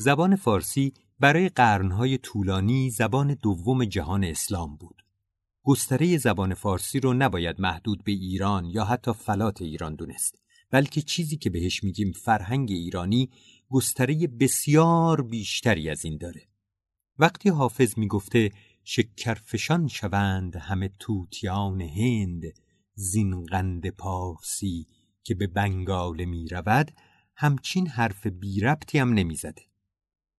زبان فارسی برای قرنهای طولانی زبان دوم جهان اسلام بود. گستره زبان فارسی رو نباید محدود به ایران یا حتی فلات ایران دونست بلکه چیزی که بهش میگیم فرهنگ ایرانی گستره بسیار بیشتری از این داره. وقتی حافظ می‌گفته شکرفشان شوند همه توتیان هند زین قند پارسی که به بنگال می رود همچین حرف بی ربطی هم نمی‌زده.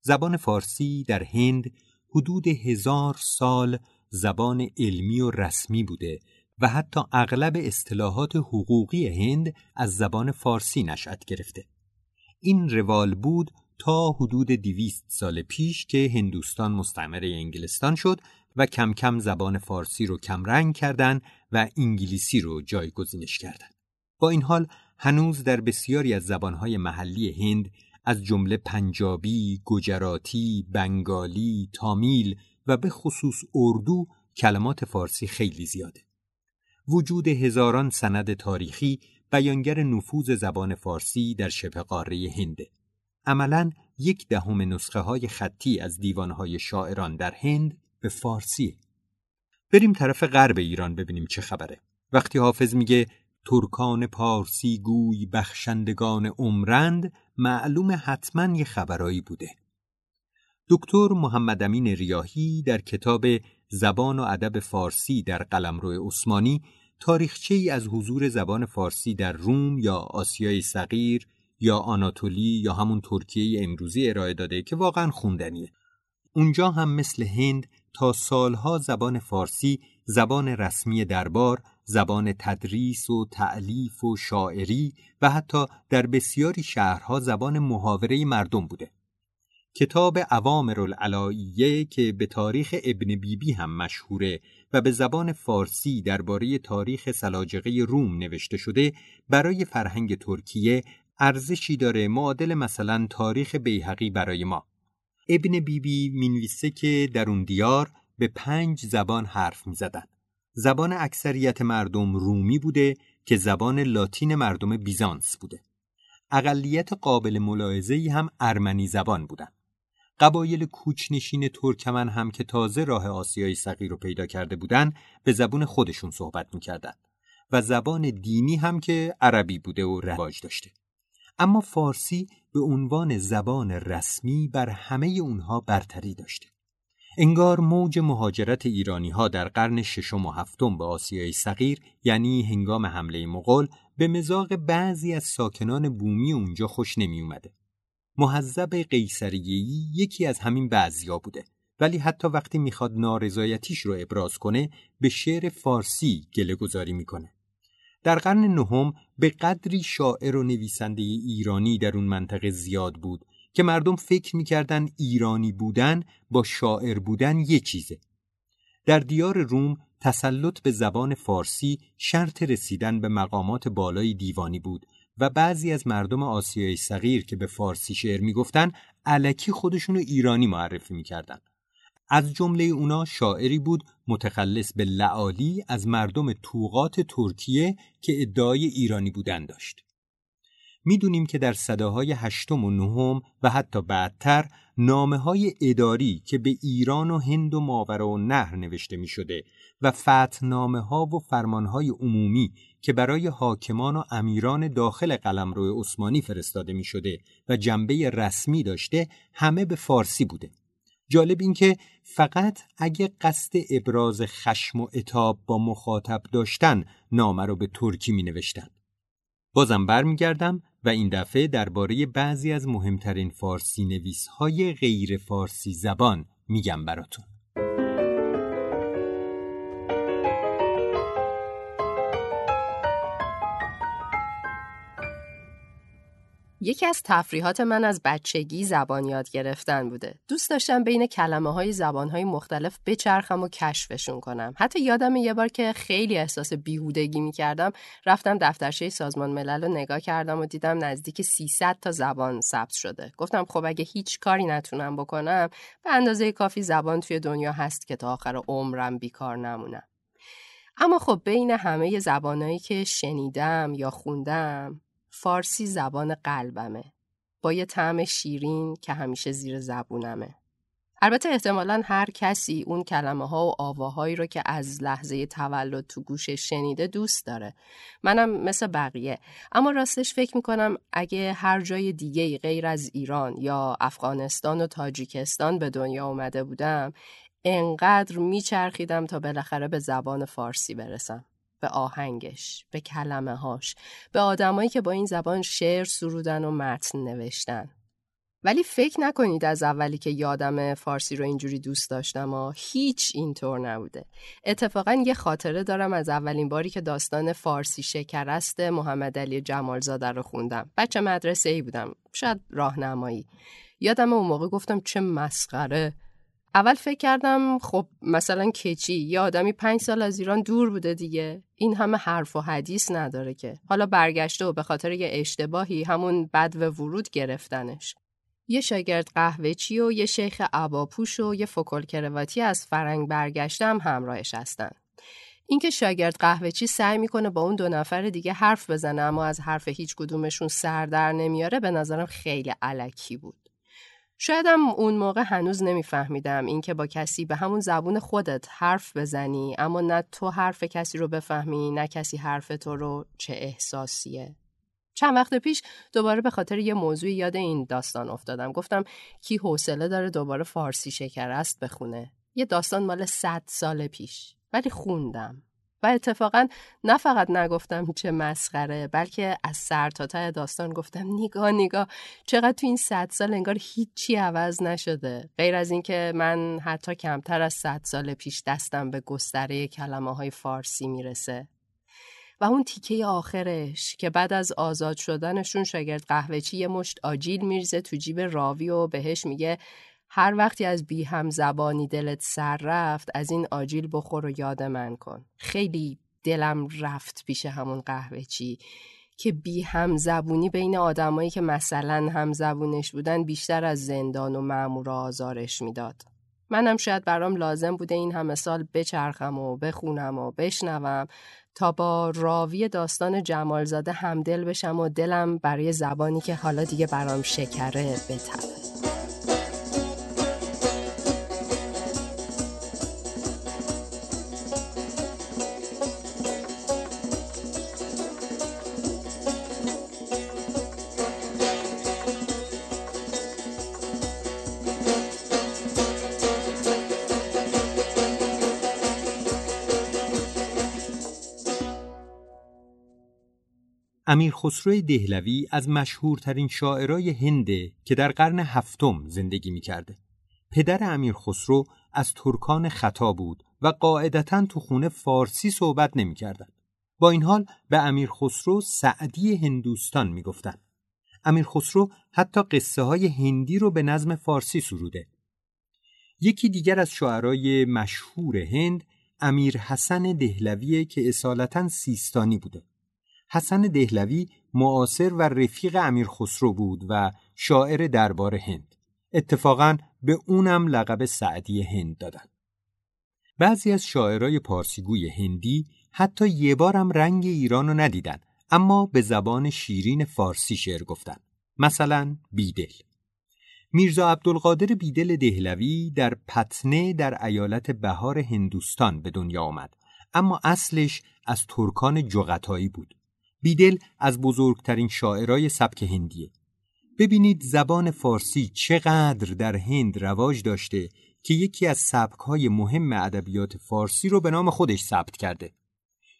زبان فارسی در هند حدود هزار سال زبان علمی و رسمی بوده و حتی اغلب اصطلاحات حقوقی هند از زبان فارسی نشأت گرفته. این روال بود تا حدود دویست سال پیش که هندوستان مستعمره انگلستان شد و کم کم زبان فارسی رو کمرنگ کردند و انگلیسی رو جایگزینش کردند. با این حال هنوز در بسیاری از زبانهای محلی هند از جمله پنجابی، گجراتی، بنگالی، تامیل و به خصوص اردو کلمات فارسی خیلی زیاده. وجود هزاران سند تاریخی بیانگر نفوذ زبان فارسی در شبه قاره هنده. عملا یک دهم نسخه های خطی از دیوانهای شاعران در هند به فارسی. بریم طرف غرب ایران ببینیم چه خبره. وقتی حافظ میگه ترکان پارسی گوی بخشندگان عمرند معلوم حتما یه خبرایی بوده. دکتر محمد امین ریاهی در کتاب زبان و ادب فارسی در قلمرو عثمانی تاریخچه ای از حضور زبان فارسی در روم یا آسیای صغیر یا آناتولی یا همون ترکیه امروزی ارائه داده که واقعا خوندنیه. اونجا هم مثل هند تا سالها زبان فارسی زبان رسمی دربار زبان تدریس و تعلیف و شاعری و حتی در بسیاری شهرها زبان محاوره مردم بوده. کتاب عوامر العلاییه که به تاریخ ابن بیبی بی هم مشهوره و به زبان فارسی درباره تاریخ سلاجقه روم نوشته شده برای فرهنگ ترکیه ارزشی داره معادل مثلا تاریخ بیهقی برای ما. ابن بیبی بی می‌نویسه که در اون دیار به پنج زبان حرف می زدن. زبان اکثریت مردم رومی بوده که زبان لاتین مردم بیزانس بوده. اقلیت قابل ملاحظه‌ای هم ارمنی زبان بودند. قبایل کوچنشین ترکمن هم که تازه راه آسیای صغیر رو پیدا کرده بودند به زبان خودشون صحبت می‌کردن و زبان دینی هم که عربی بوده و رواج داشته. اما فارسی به عنوان زبان رسمی بر همه اونها برتری داشته. انگار موج مهاجرت ایرانی ها در قرن ششم و هفتم به آسیای صغیر یعنی هنگام حمله مغول به مزاق بعضی از ساکنان بومی اونجا خوش نمی اومده. محذب قیصریهی یکی از همین بعضیا بوده ولی حتی وقتی می‌خواد نارضایتیش رو ابراز کنه به شعر فارسی گله گذاری می‌کنه. در قرن نهم به قدری شاعر و نویسنده ایرانی در اون منطقه زیاد بود که مردم فکر می‌کردن ایرانی بودن با شاعر بودن یه چیزه. در دیار روم تسلط به زبان فارسی شرط رسیدن به مقامات بالای دیوانی بود و بعضی از مردم آسیای صغیر که به فارسی شعر می‌گفتن علکی خودشونو ایرانی معرفی می‌کردن. از جمله اونا شاعری بود متخلص به لعالی از مردم توقات ترکیه که ادعای ایرانی بودن داشت. می‌دونیم که در صداهای هشتم و نهم و حتی بعدتر نامه های اداری که به ایران و هند و ماورا و نهر نوشته می شده و فتنامه ها و فرمان های عمومی که برای حاکمان و امیران داخل قلمرو عثمانی فرستاده می شده و جنبه رسمی داشته همه به فارسی بوده. جالب این که فقط اگه قصد ابراز خشم و اتاب با مخاطب داشتن نامه رو به ترکی می نوشتن. بازم برمیگردم و این دفعه درباره بعضی از مهمترین فارسی نویس های غیر فارسی زبان میگم براتون. یکی از تفریحات من از بچگی زبان یاد گرفتن بوده. دوست داشتم بین کلمه های زبان های مختلف بچرخم و کشفشون کنم. حتی یادم یه بار که خیلی احساس بیهودگی می کردم رفتم دفترچه سازمان ملل رو نگاه کردم و دیدم نزدیک 300 تا زبان ثبت شده. گفتم خب اگه هیچ کاری نتونم بکنم به اندازه کافی زبان توی دنیا هست که تا آخر عمرم بیکار نمونم. اما خب بین همه زبانهایی که شنیدم یا خوندم فارسی زبان قلبمه. با یه طعم شیرین که همیشه زیر زبونمه. البته احتمالا هر کسی اون کلمه ها و آواهایی رو که از لحظه تولد تو گوشش شنیده دوست داره. منم مثل بقیه. اما راستش فکر می‌کنم اگه هر جای دیگه غیر از ایران یا افغانستان و تاجیکستان به دنیا اومده بودم انقدر میچرخیدم تا بالاخره به زبان فارسی برسم. به آهنگش، به کلمه هاش، به آدمایی که با این زبان شعر سرودن و متن نوشتن. ولی فکر نکنید از اولی که یادم فارسی رو اینجوری دوست داشتم و هیچ اینطور نبوده. اتفاقا یه خاطره دارم از اولین باری که داستان فارسی شکرست محمد علی جمالزاده رو خوندم. بچه مدرسه ای بودم. شاید راهنمایی. یادم اون موقع گفتم چه مسخره اول فکر کردم خب مثلا کچی یه آدمی پنج سال از ایران دور بوده دیگه. این همه حرف و حدیث نداره که. حالا برگشته و به خاطر یه اشتباهی همون بد و ورود گرفتنش. یه شاگرد قهوهچی و یه شیخ عباپوش و یه فکل کرواتی از فرنگ برگشتم همراهش هستن. اینکه شاگرد قهوهچی سعی می‌کنه با اون دو نفر دیگه حرف بزنه اما از حرف هیچ کدومشون سر در نمیاره به نظرم خیلی علکی بود. شایدم اون موقع هنوز نمیفهمیدم اینکه با کسی به همون زبون خودت حرف بزنی اما نه تو حرف کسی رو بفهمی نه کسی حرف تو رو چه احساسیه. چند وقت پیش دوباره به خاطر یه موضوع یاد این داستان افتادم. گفتم کی حوصله داره دوباره فارسی شکر است بخونه. یه داستان مال صد سال پیش ولی خوندم. و اتفاقا نه فقط نگفتم چه مسخره بلکه از سر تا ته داستان گفتم نگاه نگاه چقدر تو این صد سال انگار هیچی عوض نشده. غیر از اینکه من حتی کمتر از صد سال پیش دستم به گستره کلمه های فارسی می‌رسه. و اون تیکه آخرش که بعد از آزاد شدنشون شاگرد قهوهچی یه مشت آجیل میرزه تو جیب راوی و بهش میگه هر وقتی از بی هم زبانی دلت سر رفت از این آجیل بخور و یاد من کن خیلی دلم رفت پیش همون قهوه چی که بی هم زبونی بین آدمایی که مثلا هم زبونش بودن بیشتر از زندان و معمور آزارش می‌داد. منم شاید برام لازم بوده این همه سال بچرخم و بخونم و بشنوم تا با راوی داستان جمالزاده همدل بشم و دلم برای زبانی که حالا دیگه برام شکره بتبه. امیر خسرو دهلوی از مشهورترین شاعرای هنده که در قرن هفتم زندگی می‌کرده. پدر امیر خسرو از ترکان خطا بود و قاعدتا تو خونه فارسی صحبت نمی‌کردن. با این حال به امیر خسرو سعدی هندوستان می‌گفتن. امیر خسرو حتی قصه های هندی رو به نظم فارسی سروده. یکی دیگر از شاعرای مشهور هند امیر حسن دهلویه که اصالتا سیستانی بوده. حسن دهلوی معاصر و رفیق امیر خسرو بود و شاعر دربار هند. اتفاقا به اونم لقب سعدی هند دادن. بعضی از شاعرای پارسیگوی هندی حتی یه بارم رنگ ایران رو ندیدن اما به زبان شیرین فارسی شعر گفتن. مثلا بیدل. میرزا عبدالقادر بیدل دهلوی در پتنه در ایالت بهار هندوستان به دنیا آمد اما اصلش از ترکان جغتایی بود. بیدل از بزرگترین شاعرای سبک هندیه. ببینید زبان فارسی چقدر در هند رواج داشته که یکی از سبکهای مهم ادبیات فارسی رو به نام خودش ثبت کرده.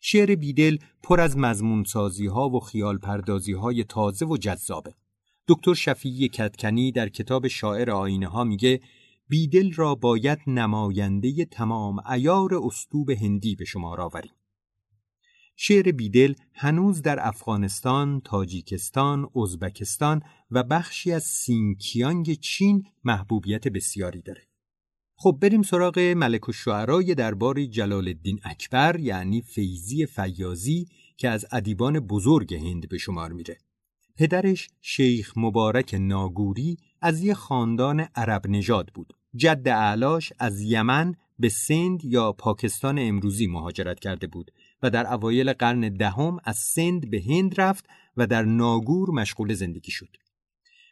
شعر بیدل پر از مضمونسازی ها و خیال پردازی های تازه و جذابه. دکتر شفیعی کتکنی در کتاب شاعر آینه ها میگه بیدل را باید نماینده تمام ایار استوب هندی به شما آوریم. شعر بیدل هنوز در افغانستان، تاجیکستان، ازبکستان و بخشی از سینکیانگ چین محبوبیت بسیاری داره. خب بریم سراغ ملک و شعرای دربار جلال الدین اکبر یعنی فیزی فیازی که از ادیبان بزرگ هند به شمار میره. پدرش شیخ مبارک ناگوری از یه خاندان عرب نژاد بود. جد اعلاش از یمن به سند یا پاکستان امروزی مهاجرت کرده بود و در اوایل قرن دهم از سند به هند رفت و در ناگور مشغول زندگی شد.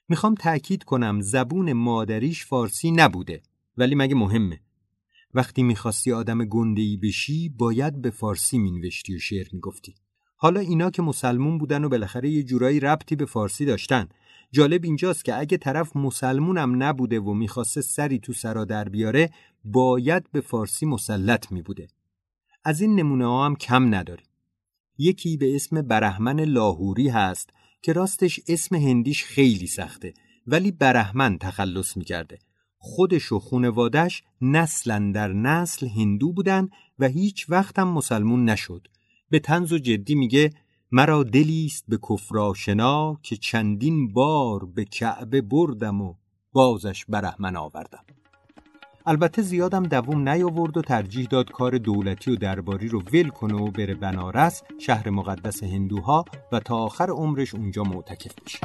می‌خوام تأکید کنم زبون مادریش فارسی نبوده ولی مگه مهمه؟ وقتی می‌خواستی آدم گندهی بشی باید به فارسی مینوشتی و شعر می‌گفتی. حالا اینا که مسلمون بودن و بالاخره یه جورایی ربطی به فارسی داشتن. جالب اینجاست که اگه طرف مسلمونم نبوده و می‌خواسته سری تو سرا در بیاره باید به فارسی مسلط میبوده. از این نمونه ها هم کم نداری یکی به اسم برهمن لاهوری هست که راستش اسم هندیش خیلی سخته ولی برهمن تخلص می‌کرده. خودش و خونوادش نسلا در نسل هندو بودن و هیچ وقتم مسلمون نشد. به تنز و جدی میگه مرا دلیست به کفراشنا که چندین بار به کعبه بردم و بازش برهمن آوردم. البته زیادم دووم نیاورد و ترجیح داد کار دولتی و درباری رو ول کنه و بره بنارس شهر مقدس هندوها و تا آخر عمرش اونجا معتکف بشه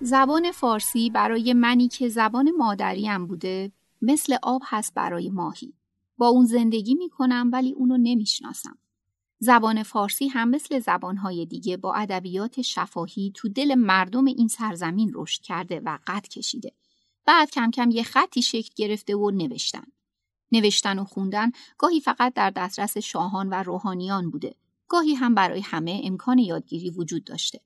زبان فارسی برای منی که زبان مادریم بوده مثل آب هست برای ماهی. با اون زندگی می کنم ولی اونو نمی‌شناسم. زبان فارسی هم مثل زبانهای دیگه با ادبیات شفاهی تو دل مردم این سرزمین رشد کرده و قد کشیده. بعد کم کم یه خطی شکل گرفته و نوشتن. نوشتن و خوندن گاهی فقط در دسترس شاهان و روحانیان بوده. گاهی هم برای همه امکان یادگیری وجود داشته.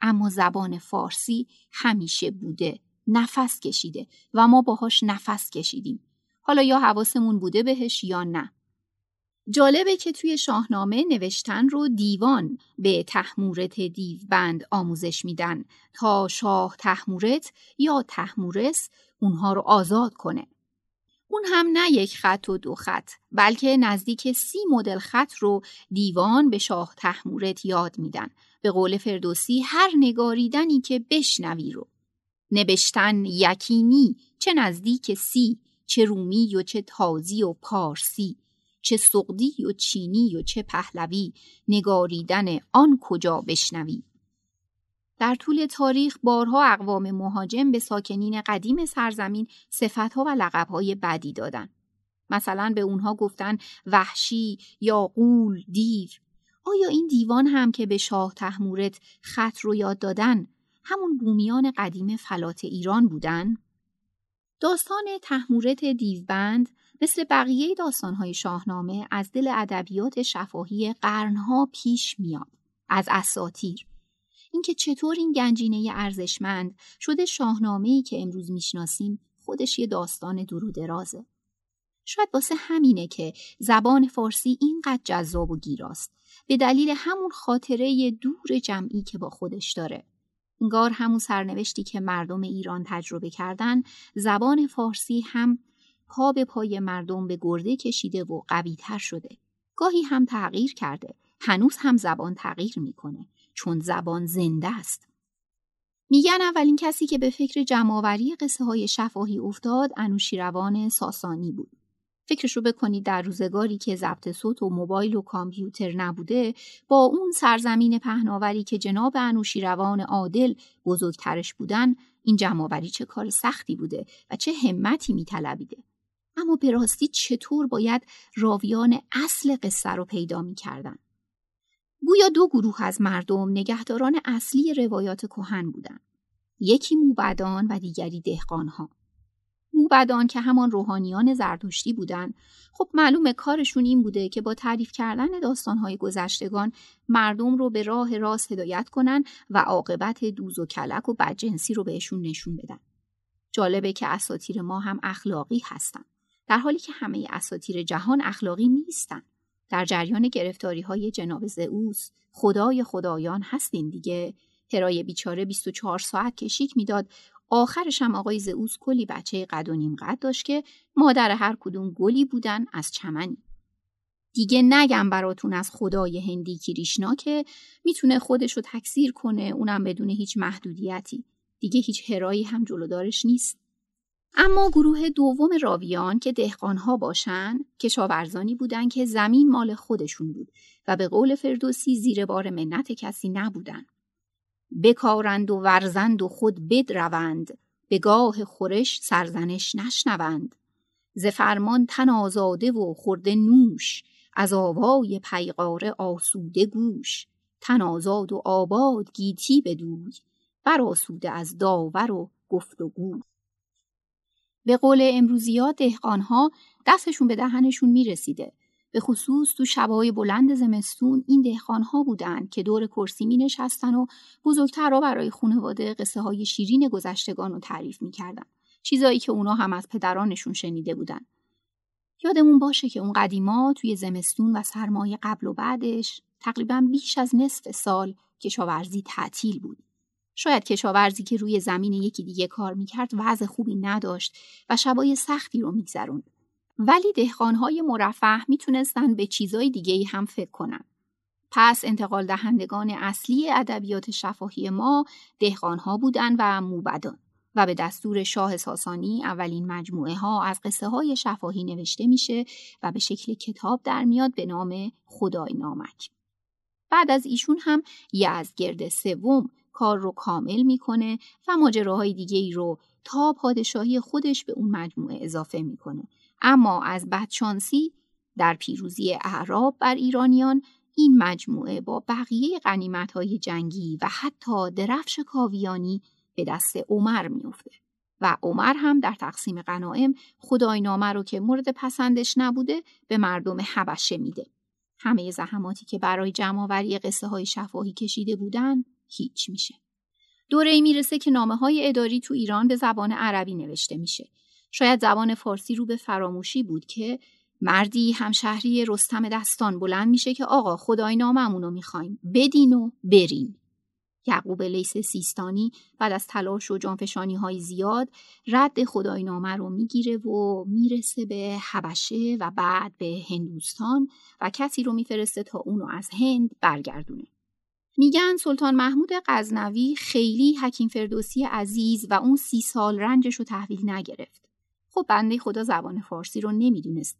اما زبان فارسی همیشه بوده نفس کشیده و ما باهاش نفس کشیدیم حالا یا حواسمون بوده بهش یا نه. جالبه که توی شاهنامه نوشتن رو دیوان به تحمورت دیوبند آموزش میدن تا شاه تحمورت یا تحمورس اونها رو آزاد کنه. اون هم نه یک خط و دو خط بلکه نزدیک سی مدل خط رو دیوان به شاه تحمورت یاد میدن. به قول فردوسی هر نگاریدنی که بشنوی رو. نوشتن یکینی چه نزدیک سی چه رومی و چه تازی و پارسی چه سقدی و چینی و چه پهلوی نگاریدن آن کجا بشنوی در طول تاریخ بارها اقوام مهاجم به ساکنین قدیم سرزمین صفتها و لقبهای بدی دادن. مثلا به اونها گفتن وحشی یا قول دیو آیا این دیوان هم که به شاه تحمورت خط رو یاد دادن همون بومیان قدیم فلات ایران بودن؟ داستان تحمورت دیوبند مثل بقیه داستانهای شاهنامه از دل ادبیات شفاهی قرنها پیش میاد از اساتیر اینکه چطور این گنجینه ارزشمند شده شاهنامه‌ای که امروز می‌شناسیم خودش یه داستان دور و درازه شاید واسه همینه که زبان فارسی اینقدر جذاب و گیراست به دلیل همون خاطره دور جمعی که با خودش داره. انگار همون سرنوشتی که مردم ایران تجربه کردن زبان فارسی هم پا به پای مردم به گرده کشیده و قویتر شده. گاهی هم تغییر کرده. هنوز هم زبان تغییر می‌کنه چون زبان زنده است. میگن اولین کسی که به فکر جمعآوری قصه های شفاهی افتاد انوشیروان ساسانی بود. فکرش رو بکنید در روزگاری که ضبط صوت و موبایل و کامپیوتر نبوده با اون سرزمین پهناوری که جناب انوشیروان عادل بزرگترش بودن این جمعآوری چه کار سختی بوده و چه همتی میطلبیده. اما به راستی چطور باید راویان اصل قصه رو پیدا می‌کردن؟ گویا دو گروه از مردم نگهداران اصلی روایات کهن بودند یکی موبدان و دیگری دهقانها. موبدان که همان روحانیان زرتشتی بودند. خب معلومه کارشون این بوده که با تعریف کردن داستانهای گذشتگان مردم رو به راه راست هدایت کنن و عاقبت دوز و کلک و بدجنسی رو بهشون نشون بدن. جالبه که اساتیر ما هم اخلاقی هستن. در حالی که همه اساتیر جهان اخلاقی نیستن. در جریان گرفتاری های جناب زئوس خدای خدایان هستین دیگه. هرای بیچاره 24 ساعت کشیک می‌داد آخرش هم آقای زئوس کلی بچه قد و نیم قد داشت که مادر هر کدوم گلی بودن از چمنی. دیگه نگم براتون از خدای هندی کریشنا که می‌تونه خودش رو تکثیر کنه اونم بدون هیچ محدودیتی. دیگه هیچ هرایی هم جلودارش نیست. اما گروه دوم راویان که دهقانها باشن کشاورزانی بودن که زمین مال خودشون بود و به قول فردوسی زیر بار منت کسی نبودن. بکارند و ورزند و خود بدروند به گاه خورش سرزنش نشنوند. ز فرمان تن آزاده و خورده نوش از آوای پیغاره آسوده گوش. تن آزاد و آباد گیتی بدوی بر آسوده از داور و گفت و گوی به قول امروزیات دهقانها دستشون به دهنشون می‌رسیده. به خصوص تو شبای بلند زمستون این دهقانها بودن که دور کرسی می نشستن و بزرگترها برای خانواده قصه های شیرین گذشتگان رو تعریف می‌کردن. چیزایی که اونا هم از پدرانشون شنیده بودن. یادمون باشه که اون قدیما توی زمستون و سرمایه قبل و بعدش تقریبا بیش از نصف سال کشاورزی تعطیل بود. شاید کشاورزی که روی زمین یکی دیگه کار می‌کرد وضع خوبی نداشت و شبای سختی رو میگذروند. ولی دهقانهای مرفه می‌تونستن به چیزای دیگه ای هم فکر کنن. پس انتقال دهندگان اصلی ادبیات شفاهی ما دهقانها بودن و موبدان و به دستور شاه ساسانی اولین مجموعه ها از قصه های شفاهی نوشته میشه و به شکل کتاب در میاد به نام خدای نامک. بعد از ایشون هم یزگرد سوم کار رو کامل می‌کنه و ماجراهای دیگه ای رو تا پادشاهی خودش به اون مجموعه اضافه می‌کنه اما از بدشانسی در پیروزی اعراب بر ایرانیان این مجموعه با بقیه های جنگی و حتی درفش کاویانی به دست عمر میافته و عمر هم در تقسیم غنایم خدای نامه رو که مورد پسندش نبوده به مردم حبشه میده. همه زحماتی که برای جمعآوری قصه های شفاهی کشیده بودن هیچ میشه. دوره ای می‌رسه که نامه های اداری تو ایران به زبان عربی نوشته میشه شاید زبان فارسی رو به فراموشی بود که مردی همشهری رستم دستان بلند میشه که آقا خدای ناممون رو می‌خوایم بدین و برین یعقوب لیس سیستانی بعد از تلاش و جانفشانی های زیاد رد خدای نامه رو می‌گیره و می‌رسه به حبشه و بعد به هندوستان و کسی رو میفرسته تا اونو از هند برگردونه. میگن سلطان محمود غزنوی خیلی حکیم فردوسی عزیز و اون سی سال رنجش رو تحویل نگرفت. خب بنده خدا زبان فارسی رو نمی‌دونست.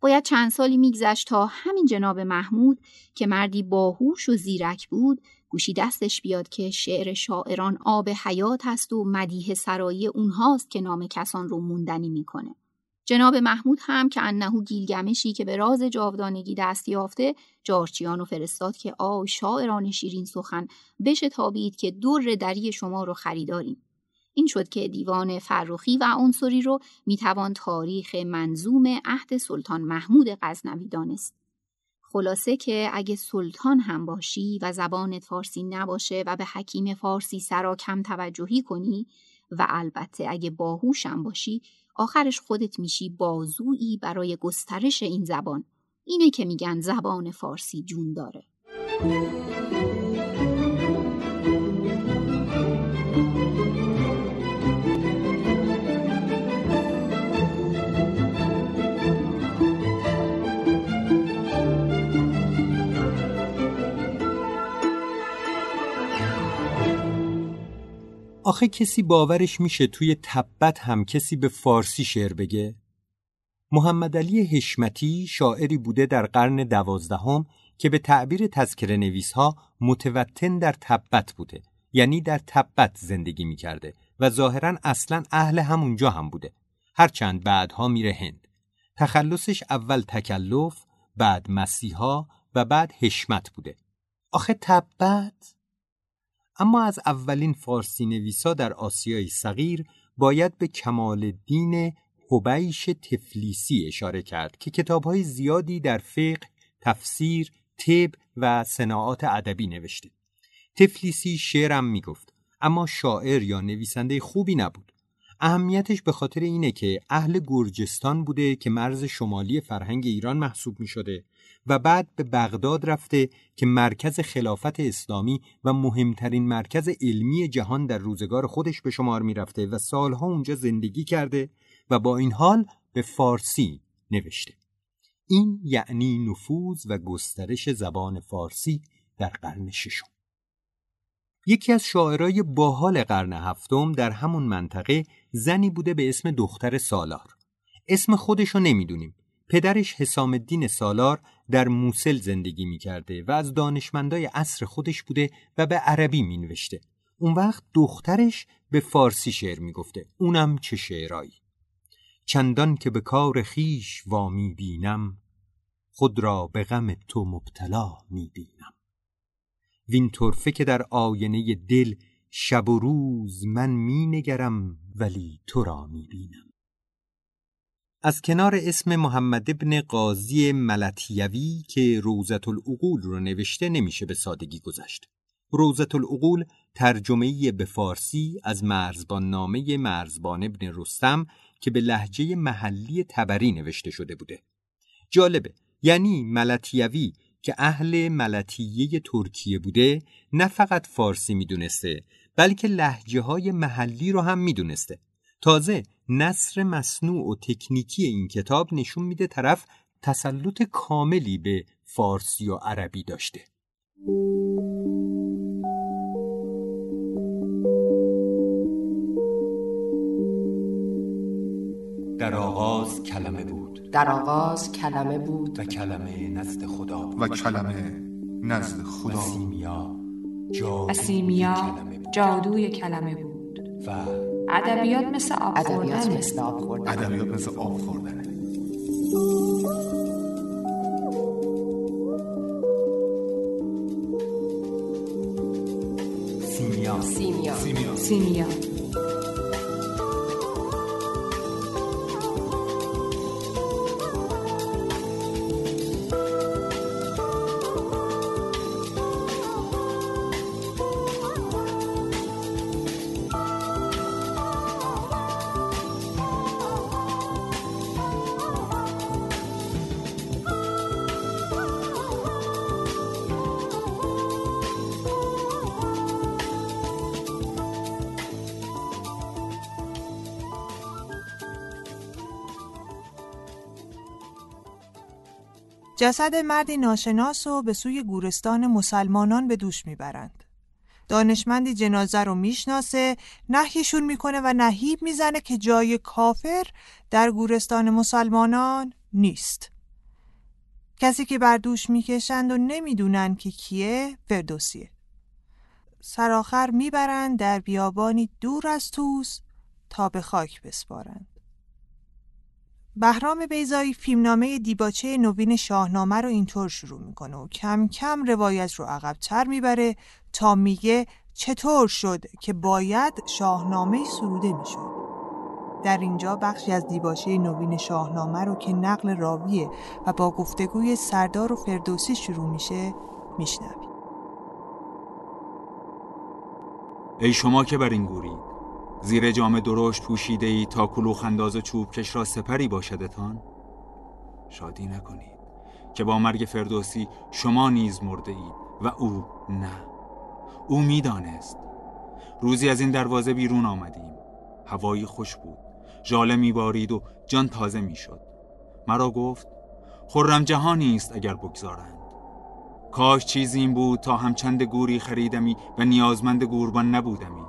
باید چند سالی میگذشت تا همین جناب محمود که مردی باهوش و زیرک بود گوشی دستش بیاد که شعر شاعران آب حیات است و مدیه سرایی اونهاست که نام کسان رو موندنی می‌کنه. جناب محمود هم که انهو گیلگمشی که به راز جاودانگی دست یافته جارچیان و فرستاد که آی شاعران شیرین سخن بشه تابید که دور دری شما رو خریداریم. این شد که دیوان فرخی و عنصری رو می‌توان تاریخ منظوم عهد سلطان محمود غزنوی دانست. خلاصه که اگه سلطان هم باشی و زبانت فارسی نباشه و به حکیم فارسی سرا کم توجهی کنی و البته اگه باهوشم باشی آخرش خودت میشی بازویی برای گسترش این زبان اینه که میگن زبان فارسی جون داره آخه کسی باورش میشه توی تبت هم کسی به فارسی شعر بگه؟ محمد علی حشمتی شاعری بوده در قرن دوازدهم که به تعبیر تذکر نویس ها متوتن در تبت بوده یعنی در تبت زندگی می‌کرده و ظاهرا اصلا اهل همونجا هم بوده. هرچند بعدها میره هند. تخلصش اول تکلف بعد مسیحا و بعد حشمت بوده. آخه تبت؟ اما از اولین فارسی نویسا در آسیای صغیر باید به کمال دین حبیش تفلیسی اشاره کرد که کتابهای زیادی در فقه، تفسیر، طب و صناعات ادبی نوشته. تفلیسی شعرم می‌گفت اما شاعر یا نویسنده خوبی نبود. اهمیتش به خاطر اینه که اهل گرجستان بوده که مرز شمالی فرهنگ ایران محسوب می شده و بعد به بغداد رفته که مرکز خلافت اسلامی و مهمترین مرکز علمی جهان در روزگار خودش به شمار می رفته و سالها اونجا زندگی کرده و با این حال به فارسی نوشته. این یعنی نفوذ و گسترش زبان فارسی در قرن ششم. یکی از شاعرای باحال قرن هفتم در همون منطقه زنی بوده به اسم دختر سالار. اسم خودشو نمی‌دونیم. پدرش حسام الدین سالار در موسل زندگی می‌کرده و از دانشمندای عصر خودش بوده و به عربی می نوشته. اون وقت دخترش به فارسی شعر می‌گفته. اونم چه شعرایی. چندان که به کار خیش وامی بینم خود را به غم تو مبتلا می بینم وین طرفه که در آینه دل شب و روز من می نگرم ولی تو را می بینم. از کنار اسم محمد ابن قاضی ملتیوی که روزت العقول رو نوشته نمیشه به سادگی گذشت. روزت العقول ترجمه به فارسی از مرزبان نامه مرزبان ابن رستم که به لحجه محلی تبری نوشته شده بوده. جالبه یعنی ملتیوی که اهل ملتیه ترکیه بوده نه فقط فارسی می‌دونسته بلکه لحجه های محلی رو هم می‌دونسته. تازه نصر مصنوع و تکنیکی این کتاب نشون میده طرف تسلط کاملی به فارسی و عربی داشته. آغاز کلمه بود. در آغاز کلمه بود. و کلمه نزد خدا و کلمه نزد خدا سیمیا سیمیا جادوی کلمه بود. و ادبیات مثل آب ادبیات مثل آب خوردن. ادبیات مثل آب خوردن. سیمیا. سیمیا. سیمیا. سیمیا. جسد مردی ناشناس و به سوی گورستان مسلمانان به دوش می‌برند. دانشمندی جنازه رو می‌شناسه نهیشون می‌کنه و نهیب می‌زنه که جای کافر در گورستان مسلمانان نیست. کسی که بر دوش می‌کشند و نمی‌دونن که کیه فردوسیه. سرآخر می‌برند در بیابانی دور از توس تا به خاک بسپارند. بهرام بیزایی فیلمنامه دیباچه نوین شاهنامه رو اینطور شروع می‌کنه و کم کم روایت رو عقبتر می‌بره تا میگه چطور شد که باید شاهنامه سروده می‌شد. در اینجا بخشی از دیباچه نوین شاهنامه رو که نقل راویه و با گفتگوی سردار و فردوسی شروع میشه میشنویم. ای شما که بر این گورید زیر جام درشت پوشیده ای تا کلوخ انداز چوب کش را سپری باشدتان؟ شادی نکنید که با مرگ فردوسی شما نیز مرده اید و او نه. او می‌دانست. روزی از این دروازه بیرون آمدیم. هوایی خوش بود. ژاله میبارید و جان تازه می‌شد. مرا گفت خرم جهانی است اگر بگذارند. کاش چیزی این بود تا همچند گوری خریدمی و نیازمند گوربان نبودمی.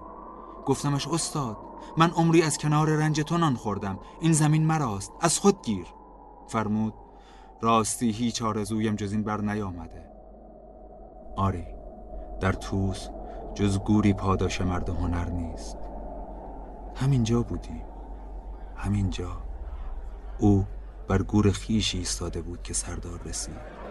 گفتمش استاد من عمری از کنار رنج تو خوردم این زمین مراست از خود گیر. فرمود راستی هیچ آرزویم جز این بر نیامده آری در توس جز گوری پاداش مرد هنر نیست. همینجا بودی همینجا. او بر گور خیشی ایستاده بود که سردار رسید.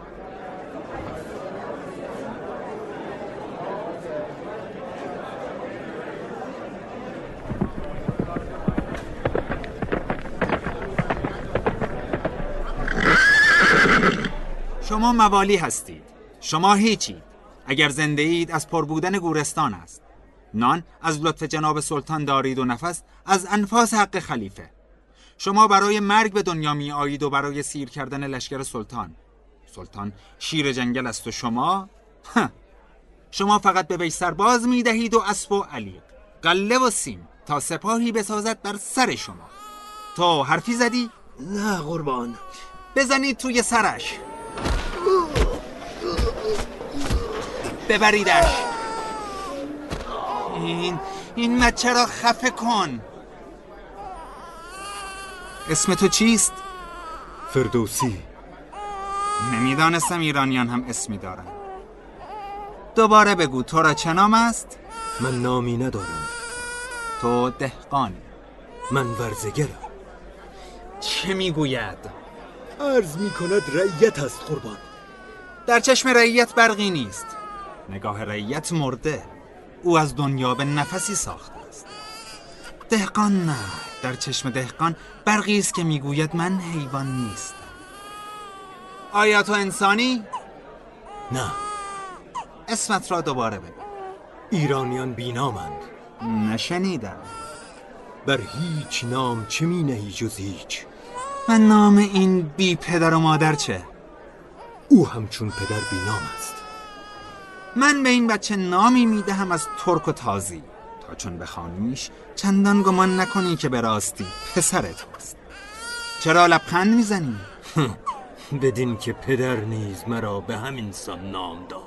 شما موالی هستید. شما هیچید اگر زنده اید از پر بودن گورستان است. نان از لطف جناب سلطان دارید و نفس از انفاس حق خلیفه. شما برای مرگ به دنیا می آیید و برای سیر کردن لشکر سلطان. سلطان شیر جنگل است و شما؟ شما فقط به وی سرباز می دهید و اسب و علیق. قله و سیم تا سپاهی بسازد بر سر شما. تو حرفی زدی؟ نه قربان. بزنید توی سرش. ببریدش. این این مچه را خفه کن. اسم تو چیست؟ فردوسی. نمی‌دانستم ایرانیان هم اسمی دارن. دوباره بگو تو را چه نام است؟ من نامی ندارم. تو دهقانی من ورزگرم. چه می‌گوید؟ عرض می‌کند رعیت است قربان. در چشم رعیت برقی نیست. نگاه رعیت مرده. او از دنیا به نفسی ساخته است. دهقان نه. در چشم دهقان برقی است که می‌گوید من حیوان نیستم. آیا تو انسانی؟ نه. اسمت را دوباره بگو. ایرانیان بینامند. نشنیدم. بر هیچ نام چه می نهی جز هیچ؟ من نام این بی پدر و مادر چه؟ او همچون پدر بینام است. من به این بچه نامی می‌دهم از ترک و تازی. تا چون بخوانیش چندان گمان نکنی که به راستی پسرت هست چرا لبخند می‌زنی؟ بدین که پدر نیز مرا به همین سان نام داد.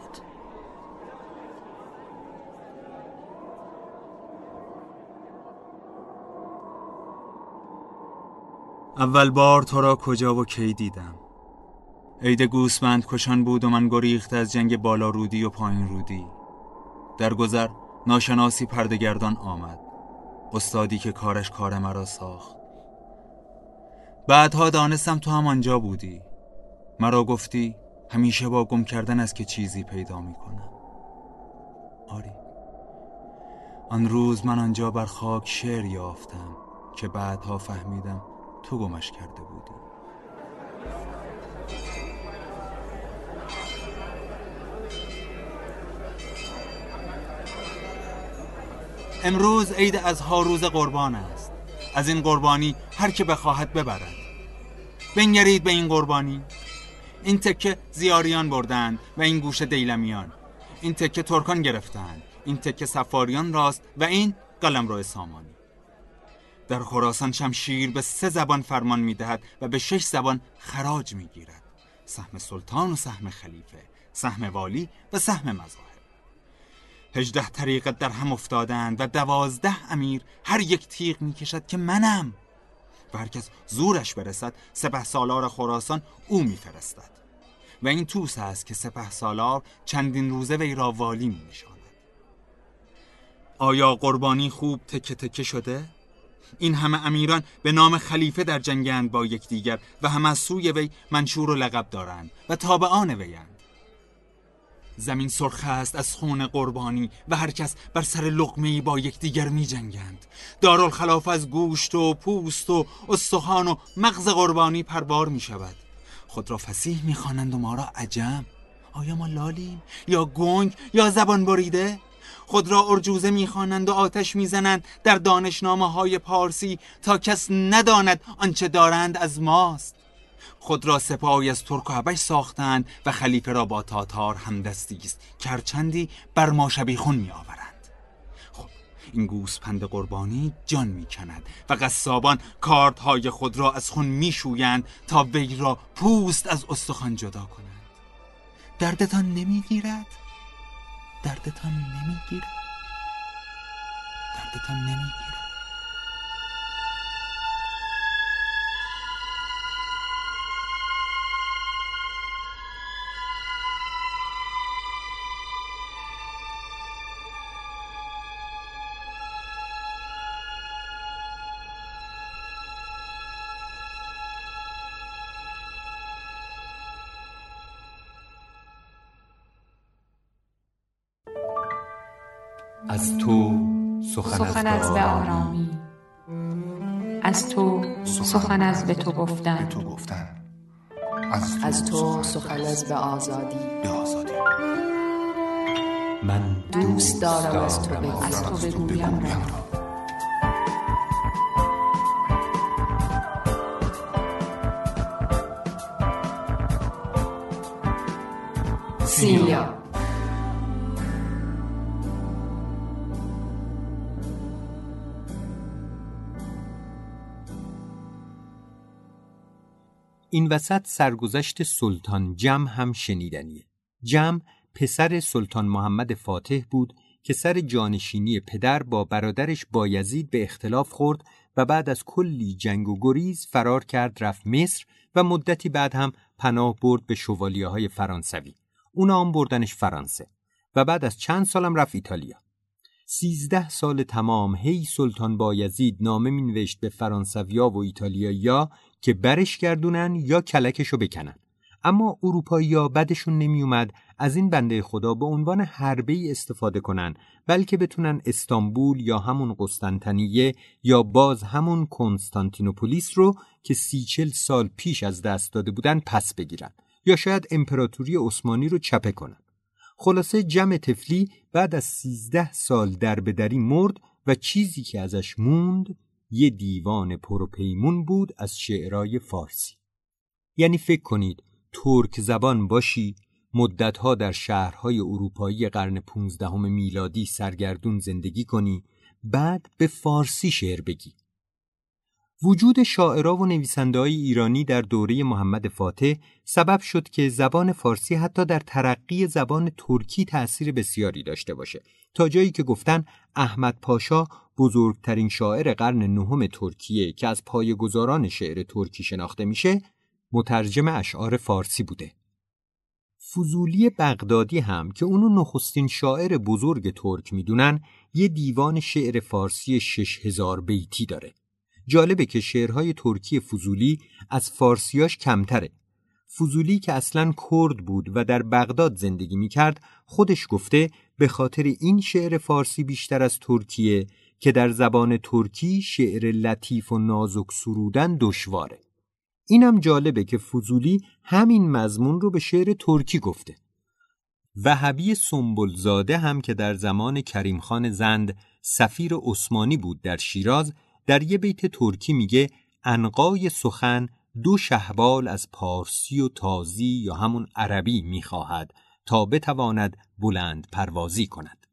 اول بار تو را کجا و کی دیدم؟ عید گوسمند کشان بود و من گریخت از جنگ بالا رودی و پایین رودی در گذر ناشناسی پردگردان آمد. استادی که کارش کار مرا ساخت. بعدها دانستم تو هم آنجا بودی. مرا گفتی همیشه با گم کردن است که چیزی پیدا می کنم. آری. آن روز من آنجا بر خاک شعر یافتم که بعدها فهمیدم تو گمش کرده بودی. امروز عید از ها روز قربان است. از این قربانی هر که بخواهد ببرد. بنگرید به این قربانی. این تکه زیاریان بردند و این گوش دیلمیان. این تکه ترکان گرفتند. این تکه سفاریان راست و این قلم سامانی. در خراسان شمشیر به سه زبان فرمان می‌دهد و به شش زبان خراج می‌گیرد. سهم سلطان و سهم خلیفه سهم والی و سهم مظاهر. هجده طریقت در هم افتادند و دوازده امیر هر یک تیغ می‌کشد که منم. و هرکس زورش برسد سپه سالار خراسان او میفرستد. و این توس است که سپه سالار چندین روزه وی را والی می آیا قربانی خوب تکه تکه شده؟ این همه امیران به نام خلیفه در جنگند با یکدیگر و همه از سوی وی منشور و لقب دارند و تابعان ویند زمین سرخ است از خون قربانی و هر کس بر سر لقمه با یکدیگر می جنگند دارالخلاف از گوشت و پوست و استخوان و مغز قربانی پربار می شود خود را فسیح می خوانند و ما را عجم. آیا ما لالیم؟ یا گنگ؟ یا زبان بریده؟ خود را ارجوزه می‌خوانند و آتش می‌زنند در دانشنامه های پارسی تا کس نداند آنچه دارند از ماست. خود را سپاهی از ترک و حبش ساختند و خلیفه را با تاتار همدستی است کرچندی بر ما شبیخون می آورند خب این گوسپند قربانی جان می کند و قصابان کارت های خود را از خون می شویند تا وی را پوست از استخوان جدا کنند دردتان نمی‌گیرد؟ دردتان نمی‌گیرد؟ دردتان نمی‌گیرد؟ از تو سخن, از به آرامی. از تو سخن از به تو گفتن. از تو سخن از به آزادی. به آزادی. من دوست دارم از تو بگویم. این وسط سرگذشت سلطان جم هم شنیدنیه. جم پسر سلطان محمد فاتح بود که سر جانشینی پدر با برادرش بایزید به اختلاف خورد و بعد از کلی جنگ و گریز فرار کرد رفت مصر و مدتی بعد هم پناه برد به شوالیه های فرانسوی. اونا هم بردنش فرانسه و بعد از چند سالم رفت ایتالیا. سیزده سال تمام هی سلطان بایزید نامه می نوشت به فرانسویا و ایتالیاییا که برش گردونن یا کلکشو بکنن. اما اروپایی ها بدشون نمی اومد از این بنده خدا به عنوان حربه ای استفاده کنن بلکه بتونن استانبول یا همون قسطنطنیه یا باز همون کنستانتینوپولیس رو که سی چل سال پیش از دست داده بودن پس بگیرن یا شاید امپراتوری عثمانی رو چپه کنن. خلاصه جمع تفلی بعد از سیزده سال در بدری مرد و چیزی که ازش موند یه دیوان پروپیمون بود از شعرهای فارسی. یعنی فکر کنید ترک زبان باشی مدتها در شهرهای اروپایی قرن پونزدهم میلادی سرگردون زندگی کنی بعد به فارسی شعر بگی. وجود شاعرها و نویسنده های ایرانی در دوره محمد فاتح سبب شد که زبان فارسی حتی در ترقی زبان ترکی تأثیر بسیاری داشته باشه. تا جایی که گفتن احمد پاشا بزرگترین شاعر قرن نهم ترکیه که از پایه‌گذاران شعر ترکی شناخته میشه مترجم اشعار فارسی بوده. فضولی بغدادی هم که اونو نخستین شاعر بزرگ ترک می‌دونن یه دیوان شعر فارسی شش هزار بیتی داره. جالبه که شعرهای ترکی فضولی از فارسیاش کمتره. فضولی که اصلا کرد بود و در بغداد زندگی می‌کرد خودش گفته به خاطر این شعر فارسی بیشتر از ترکیه که در زبان ترکی شعر لطیف و نازک سرودن دشواره. اینم جالبه که فضولی همین مضمون رو به شعر ترکی گفته. وهبی سنبلزاده هم که در زمان کریم خان زند سفیر عثمانی بود در شیراز در یه بیت ترکی میگه انقای سخن دو شهبال از پارسی و تازی یا همون عربی می‌خواهد تا بتواند بلند پروازی کند.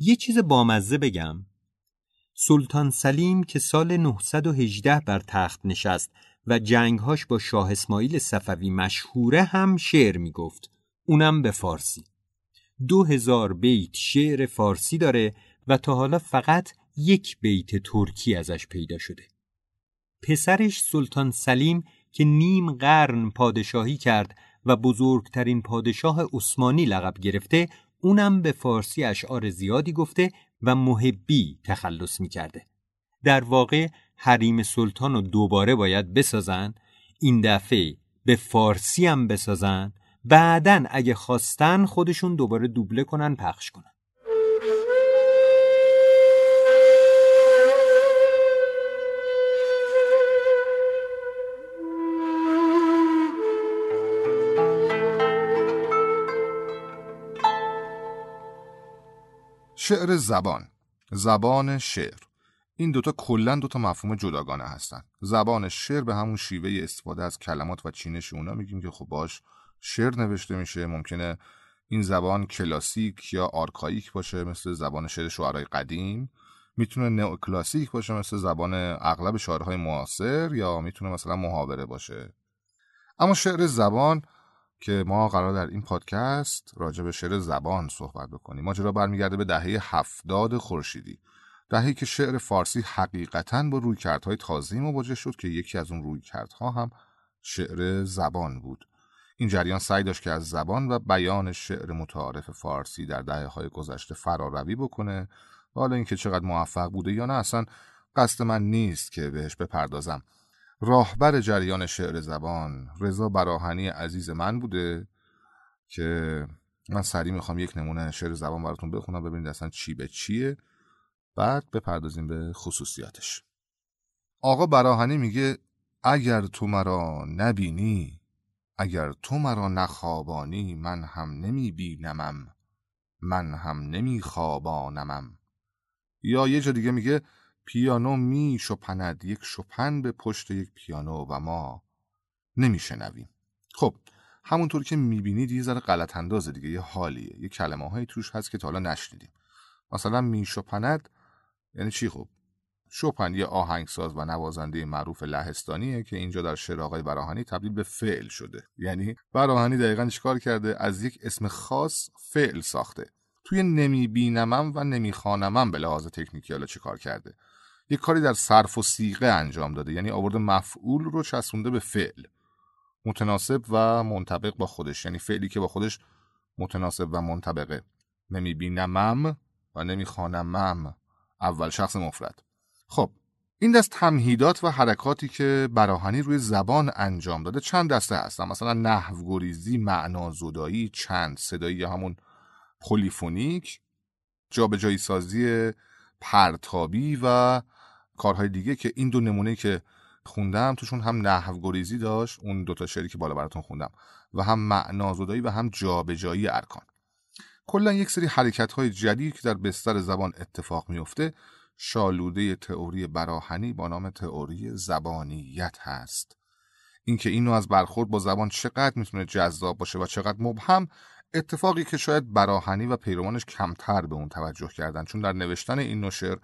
یه چیز بامزه بگم. سلطان سلیم که سال 918 بر تخت نشست و جنگهاش با شاه اسماعیل صفوی مشهوره هم شعر می‌گفت. اونم به فارسی. دو هزار بیت شعر فارسی داره و تا حالا فقط یک بیت ترکی ازش پیدا شده. پسرش سلطان سلیم که نیم قرن پادشاهی کرد و بزرگترین پادشاه عثمانی لقب گرفته اونم به فارسی اشعار زیادی گفته و محبی تخلص می‌کرده. در واقع حریم سلطان رو دوباره باید بسازن این دفعه به فارسی هم بسازن بعدا اگه خواستن خودشون دوباره دوبله کنن پخش کنن. شعر زبان. زبان شعر. این دوتا کلا دوتا مفهوم جداگانه هستن. زبان شعر به همون شیوه استفاده از کلمات و چینش اونا میگیم که خب باش شعر نوشته میشه. ممکنه این زبان کلاسیک یا آرکاییک باشه مثل زبان شعر شعرهای قدیم. می‌تونه نئوکلاسیک باشه مثل زبان اغلب شاعرهای معاصر یا می‌تونه مثلا محاوره باشه. اما شعر زبان که ما قرار در این پادکست راجع به شعر زبان صحبت بکنیم. ماجرا برمیگرده به دهه هفتاد خورشیدی. دههی که شعر فارسی حقیقتا با رویکردهای تازه‌ای مواجه شد که یکی از اون رویکردها هم شعر زبان بود. این جریان سعی داشت که از زبان و بیان شعر متعارف فارسی در دهه های گذشته فراروی بکنه و حالا اینکه چقدر موفق بوده یا نه اصلا قصد من نیست که بهش بپردازم. راهبر جریان شعر زبان رضا براهنی عزیز من بوده که من سریع می‌خوام یک نمونه شعر زبان براتون بخونم ببینید اصلا چی به چیه. بعد بپردازیم به خصوصیاتش. آقا براهنی میگه اگر تو مرا نبینی اگر تو مرا نخوابانی من هم نمی بینمم من هم نمیخوابانمم. یا یه جا دیگه میگه پیانو می شپند یک شپن به پشت یک پیانو و ما نمیشنویم. خب همونطور که می‌بینید یه ذره غلط اندازه دیگه یه حالیه. یه کلمه هایی توش هست که تا حالا نشنیدیم. مثلا می شپند یعنی چی خب؟ شوپن یه آهنگساز و نوازنده معروف لهستانیه که اینجا در شعر آقای براهنی تبدیل به فعل شده. یعنی براهنی دقیقا چیکار کرده؟ از یک اسم خاص فعل ساخته. توی نمیبینمم و نمیخوانمم به لحاظ تکنیکی حالا چیکار کرده. یه کاری در صرف و سیغه انجام داده یعنی آورده مفعول رو چسبونده به فعل. متناسب و منطبق با خودش یعنی فعلی که با خودش متناسب و منطبقه. نمیبینمم و نمیخوانمم اول شخص مفرد. خب این دست تمهیدات و حرکاتی که براهنی روی زبان انجام داده چند دسته هستن؟ مثلا نحو گریزی معنا زدایی چند صدایی همون پلیفونیک جابجایی سازی پرتابی و کارهای دیگه که این دو نمونه که خوندم توشون هم نحو گریزی داشت اون دوتا شعری که بالا براتون خوندم. و هم معنا زدایی و هم جابجایی ارکان. کلا یک سری حرکت های جدید که در بستر زبان اتفاق میفته شالوده تئوری براهنی با نام تئوری زبانیت هست. اینکه اینو از برخورد با زبان چقدر می‌تونه جذاب باشه و چقدر مبهم اتفاقی که شاید براهنی و پیروانش کمتر به اون توجه کردن. چون در نوشتن این نوشر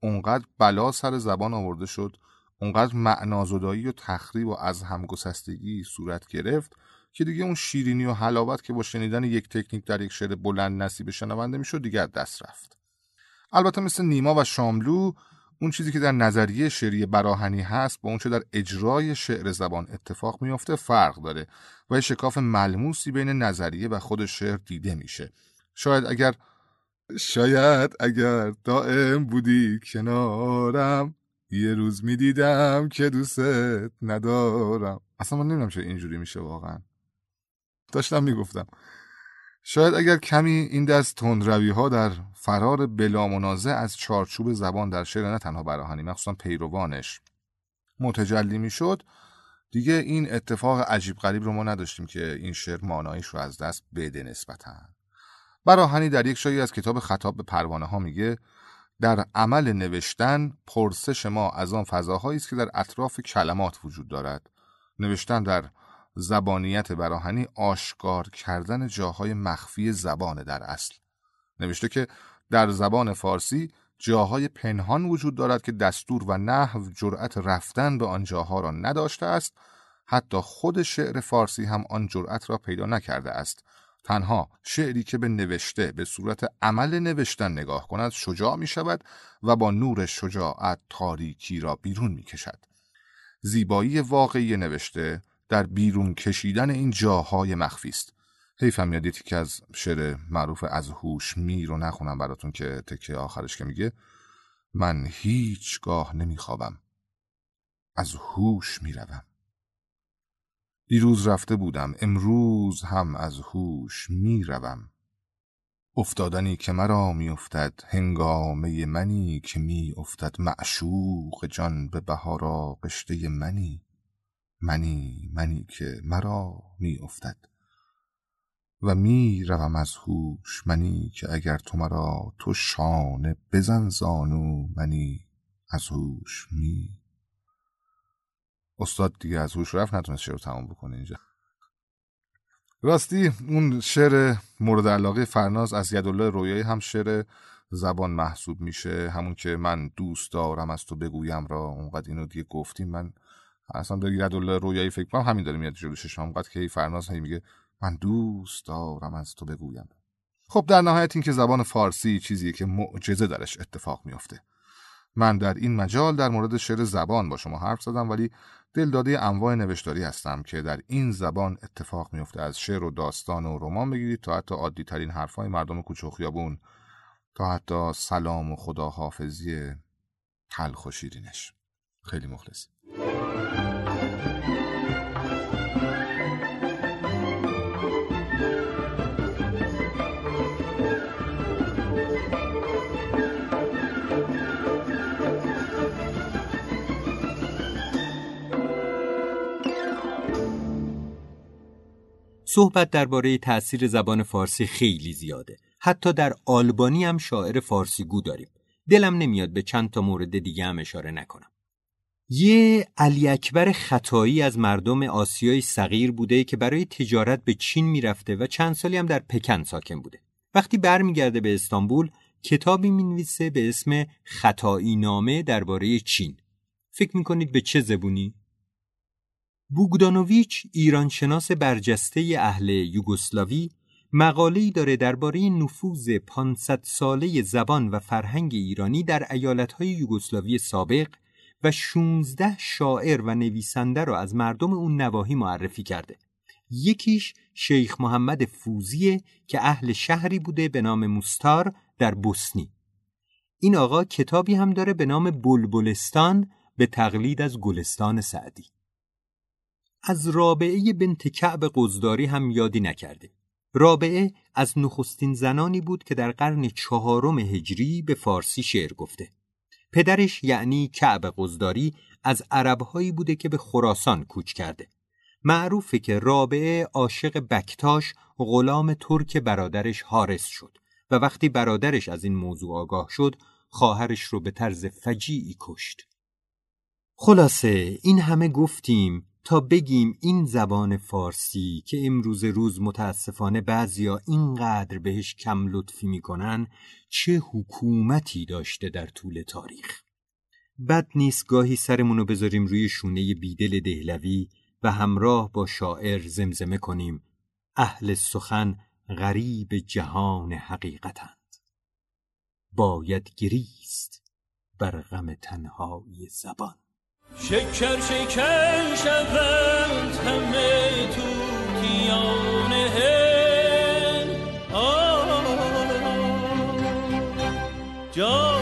اونقدر بلا سر زبان آورده شد اونقدر معنازدایی و تخریب و از همگسستگی صورت گرفت که دیگه اون شیرینی و حلاوت که با شنیدن یک تکنیک در یک شعر بلند نصیب شنونده می‌شد دیگه دست رفت. البته مثل نیما و شاملو اون چیزی که در نظریه شعری براهنی هست با اونچه در اجرای شعر زبان اتفاق میافته فرق داره و شکاف ملموسی بین نظریه و خود شعر دیده میشه. شاید اگر شاید اگر دائم بودی کنارم یه روز می‌دیدم که دوست ندارم. اصلا من نمی‌دونم چه اینجوری میشه واقعا. داشتم می‌گفتم. شاید اگر کمی این دست تندروی ها در فرار بلا منازع از چارچوب زبان در شعر نه تنها براهنی مخصوصا پیروانش متجلی می‌شد دیگه این اتفاق عجیب غریب رو ما نداشتیم که این شعر مانایش رو از دست بده نسبتا. براهنی در یک شایی از کتاب خطاب به پروانه ها میگه در عمل نوشتن پرسش ما از آن فضاهایی است که در اطراف کلمات وجود دارد. نوشتن در زبانیت براهنی آشکار کردن جاهای مخفی زبان در اصل. نوشته که در زبان فارسی جاهای پنهان وجود دارد که دستور و نحو جرأت رفتن به آن جاها را نداشته است حتی خود شعر فارسی هم آن جرأت را پیدا نکرده است. تنها شعری که به نوشته به صورت عمل نوشتن نگاه کند شجاع می شود و با نور شجاعت تاریکی را بیرون می کشد. زیبایی واقعی نوشته در بیرون کشیدن این جاهای مخفی است. حیفم یاد که از شعر معروف از هوش می رو نخونم براتون که تکه آخرش که میگه من هیچگاه نمیخوابم از هوش می‌روم دیروز رفته بودم. امروز هم از هوش می‌روم. افتادنی که مرا میافتد هنگامه منی که میافتد. معشوق جان به بهارا قشته منی. منی منی که مرا میافتد. و می روم از هوش. منی که اگر تو مرا تو شانه بزن زانو منی از هوش می استاد دیگه از هوش رفت نتونست شعر رو تمام بکنه اینجا. راستی اون شعر مورد علاقه فرناز از یدالله رویایی هم شعر زبان محسوب میشه. همون که من دوست دارم از تو بگویم را اونقدر اینو دیگه گفتیم. من اصلا به یدالله رویایی فکر کنم همین داره میاد جلو شما اونقدر که فرناز هی میگه من دوست دارم از تو بگویم. خب در نهایت این که زبان فارسی چیزیه که معجزه درش اتفاق میافته. من در این مجال در مورد شعر زبان با شما حرف زدم ولی دلداده انواع نوشتاری هستم که در این زبان اتفاق میفته از شعر و داستان و رمان بگیرید تا حتی عادی ترین حرفهای مردم کوچه خیابون تا حتی سلام و خداحافظی تلخ و شیرینش. خیلی مخلصی صحبت درباره تأثیر زبان فارسی خیلی زیاده. حتی در آلبانی هم شاعر فارسی گو داریم. دلم نمیاد به چند تا مورد دیگه هم اشاره نکنم. یه علی اکبر خطایی از مردم آسیای صغیر بوده که برای تجارت به چین می‌رفته و چند سالی هم در پکن ساکن بوده. وقتی برمیگرده به استانبول کتابی می‌نویسه به اسم خطایی نامه درباره چین. فکر می‌کنید به چه زبونی؟ بوگدانوویچ ایرانشناس برجسته اهل یوگسلاوی مقاله‌ای داره درباره نفوذ 500 ساله زبان و فرهنگ ایرانی در ایالت‌های یوگسلاوی سابق و 16 شاعر و نویسنده را از مردم اون نواحی معرفی کرده. یکیش شیخ محمد فوزیه که اهل شهری بوده به نام مستار در بوسنی. این آقا کتابی هم داره به نام بلبلستان به تقلید از گلستان سعدی. از رابعه بنت کعب قزداری هم یادی نکرده. رابعه از نخستین زنانی بود که در قرن چهارم هجری به فارسی شعر گفته. پدرش یعنی کعب قزداری از عربهایی بوده که به خراسان کوچ کرده. معروفه که رابعه عاشق بکتاش غلام ترک برادرش حارس شد و وقتی برادرش از این موضوع آگاه شد خواهرش رو به طرز فجیعی کشت. خلاصه این همه گفتیم تا بگیم این زبان فارسی که امروز روز متاسفانه بعضیا اینقدر بهش کم لطفی می‌کنن چه حکومتی داشته در طول تاریخ. بد نیست گاهی سرمونو بذاریم روی شونه بیدل دهلوی و همراه با شاعر زمزمه کنیم. اهل سخن غریب جهان حقیقتند. باید گریست بر غم تنهایی زبان. شکر شکر شوند همه تو کیانه جان